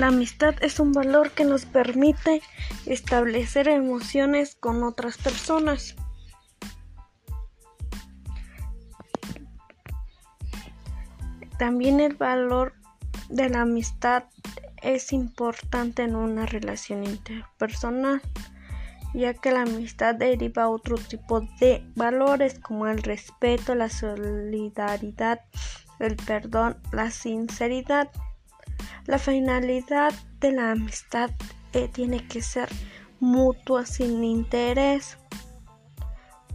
La amistad es un valor que nos permite establecer emociones con otras personas. También el valor de la amistad es importante en una relación interpersonal, ya que la amistad deriva otro tipo de valores como el respeto, la solidaridad, el perdón, la sinceridad. La finalidad de la amistad eh, tiene que ser mutua sin interés,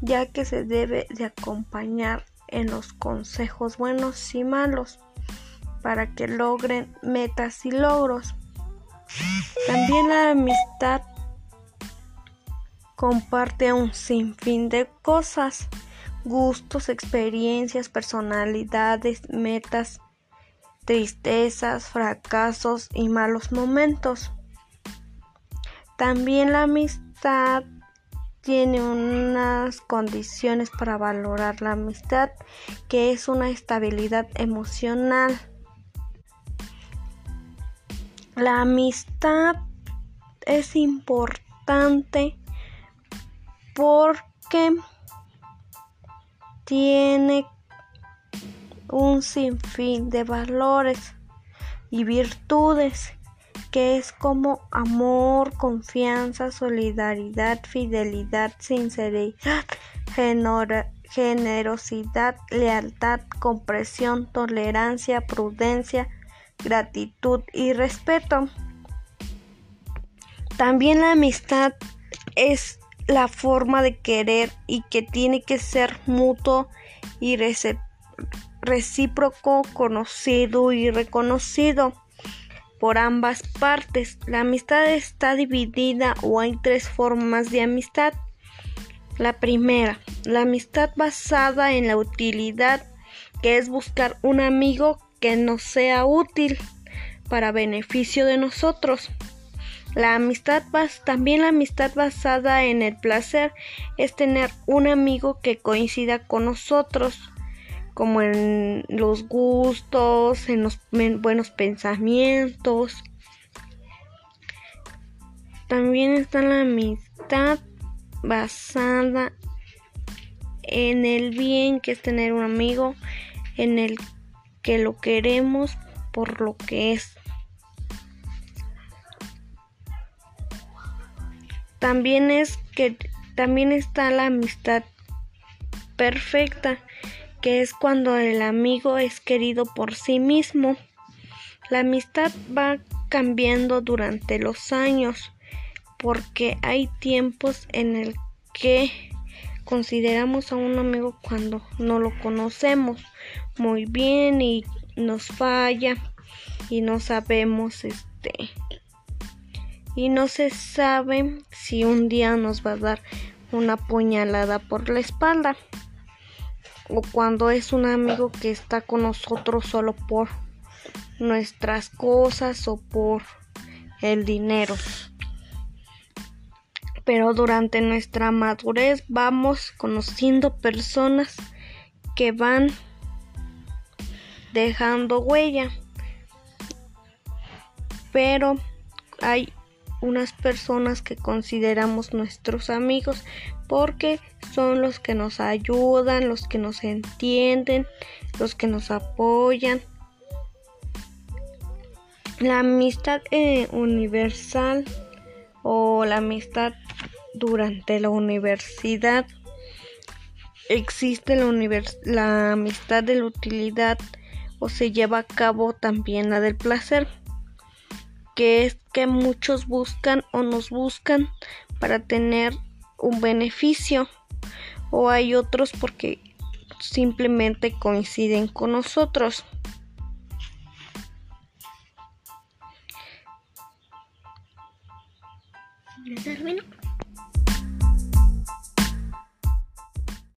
ya que se debe de acompañar en los consejos buenos y malos para que logren metas y logros. También la amistad comparte un sinfín de cosas, gustos, experiencias, personalidades, metas tristezas, fracasos y malos momentos. También la amistad tiene unas condiciones para valorar la amistad, que es una estabilidad emocional. La amistad es importante porque tiene un sinfín de valores y virtudes que es como amor, confianza, solidaridad, fidelidad, sinceridad, generosidad, lealtad, comprensión, tolerancia, prudencia, gratitud y respeto. También la amistad es la forma de querer y que tiene que ser mutuo y receptivo recíproco, conocido y reconocido por ambas partes. La amistad está dividida o hay tres formas de amistad. La primera, la amistad basada en la utilidad, que es buscar un amigo que nos sea útil para beneficio de nosotros. La amistad también la amistad basada en el placer es tener un amigo que coincida con nosotros como en los gustos, en los buenos pensamientos. También está la amistad basada en el bien, que es tener un amigo en el que lo queremos por lo que es. También es que también está la amistad perfecta, que es cuando el amigo es querido por sí mismo. La amistad va cambiando durante los años porque hay tiempos en el que consideramos a un amigo cuando no lo conocemos muy bien y nos falla y no sabemos este y no se sabe si un día nos va a dar una puñalada por la espalda o cuando es un amigo que está con nosotros solo por nuestras cosas o por el dinero. Pero durante nuestra madurez vamos conociendo personas que van dejando huella. Pero hay unas personas que consideramos nuestros amigos porque son los que nos ayudan, los que nos entienden, los que nos apoyan. La amistad eh, universal o la amistad durante la universidad existe la, la amistad de la utilidad o se lleva a cabo también la del placer que es que muchos buscan o nos buscan para tener un beneficio o hay otros porque simplemente coinciden con nosotros.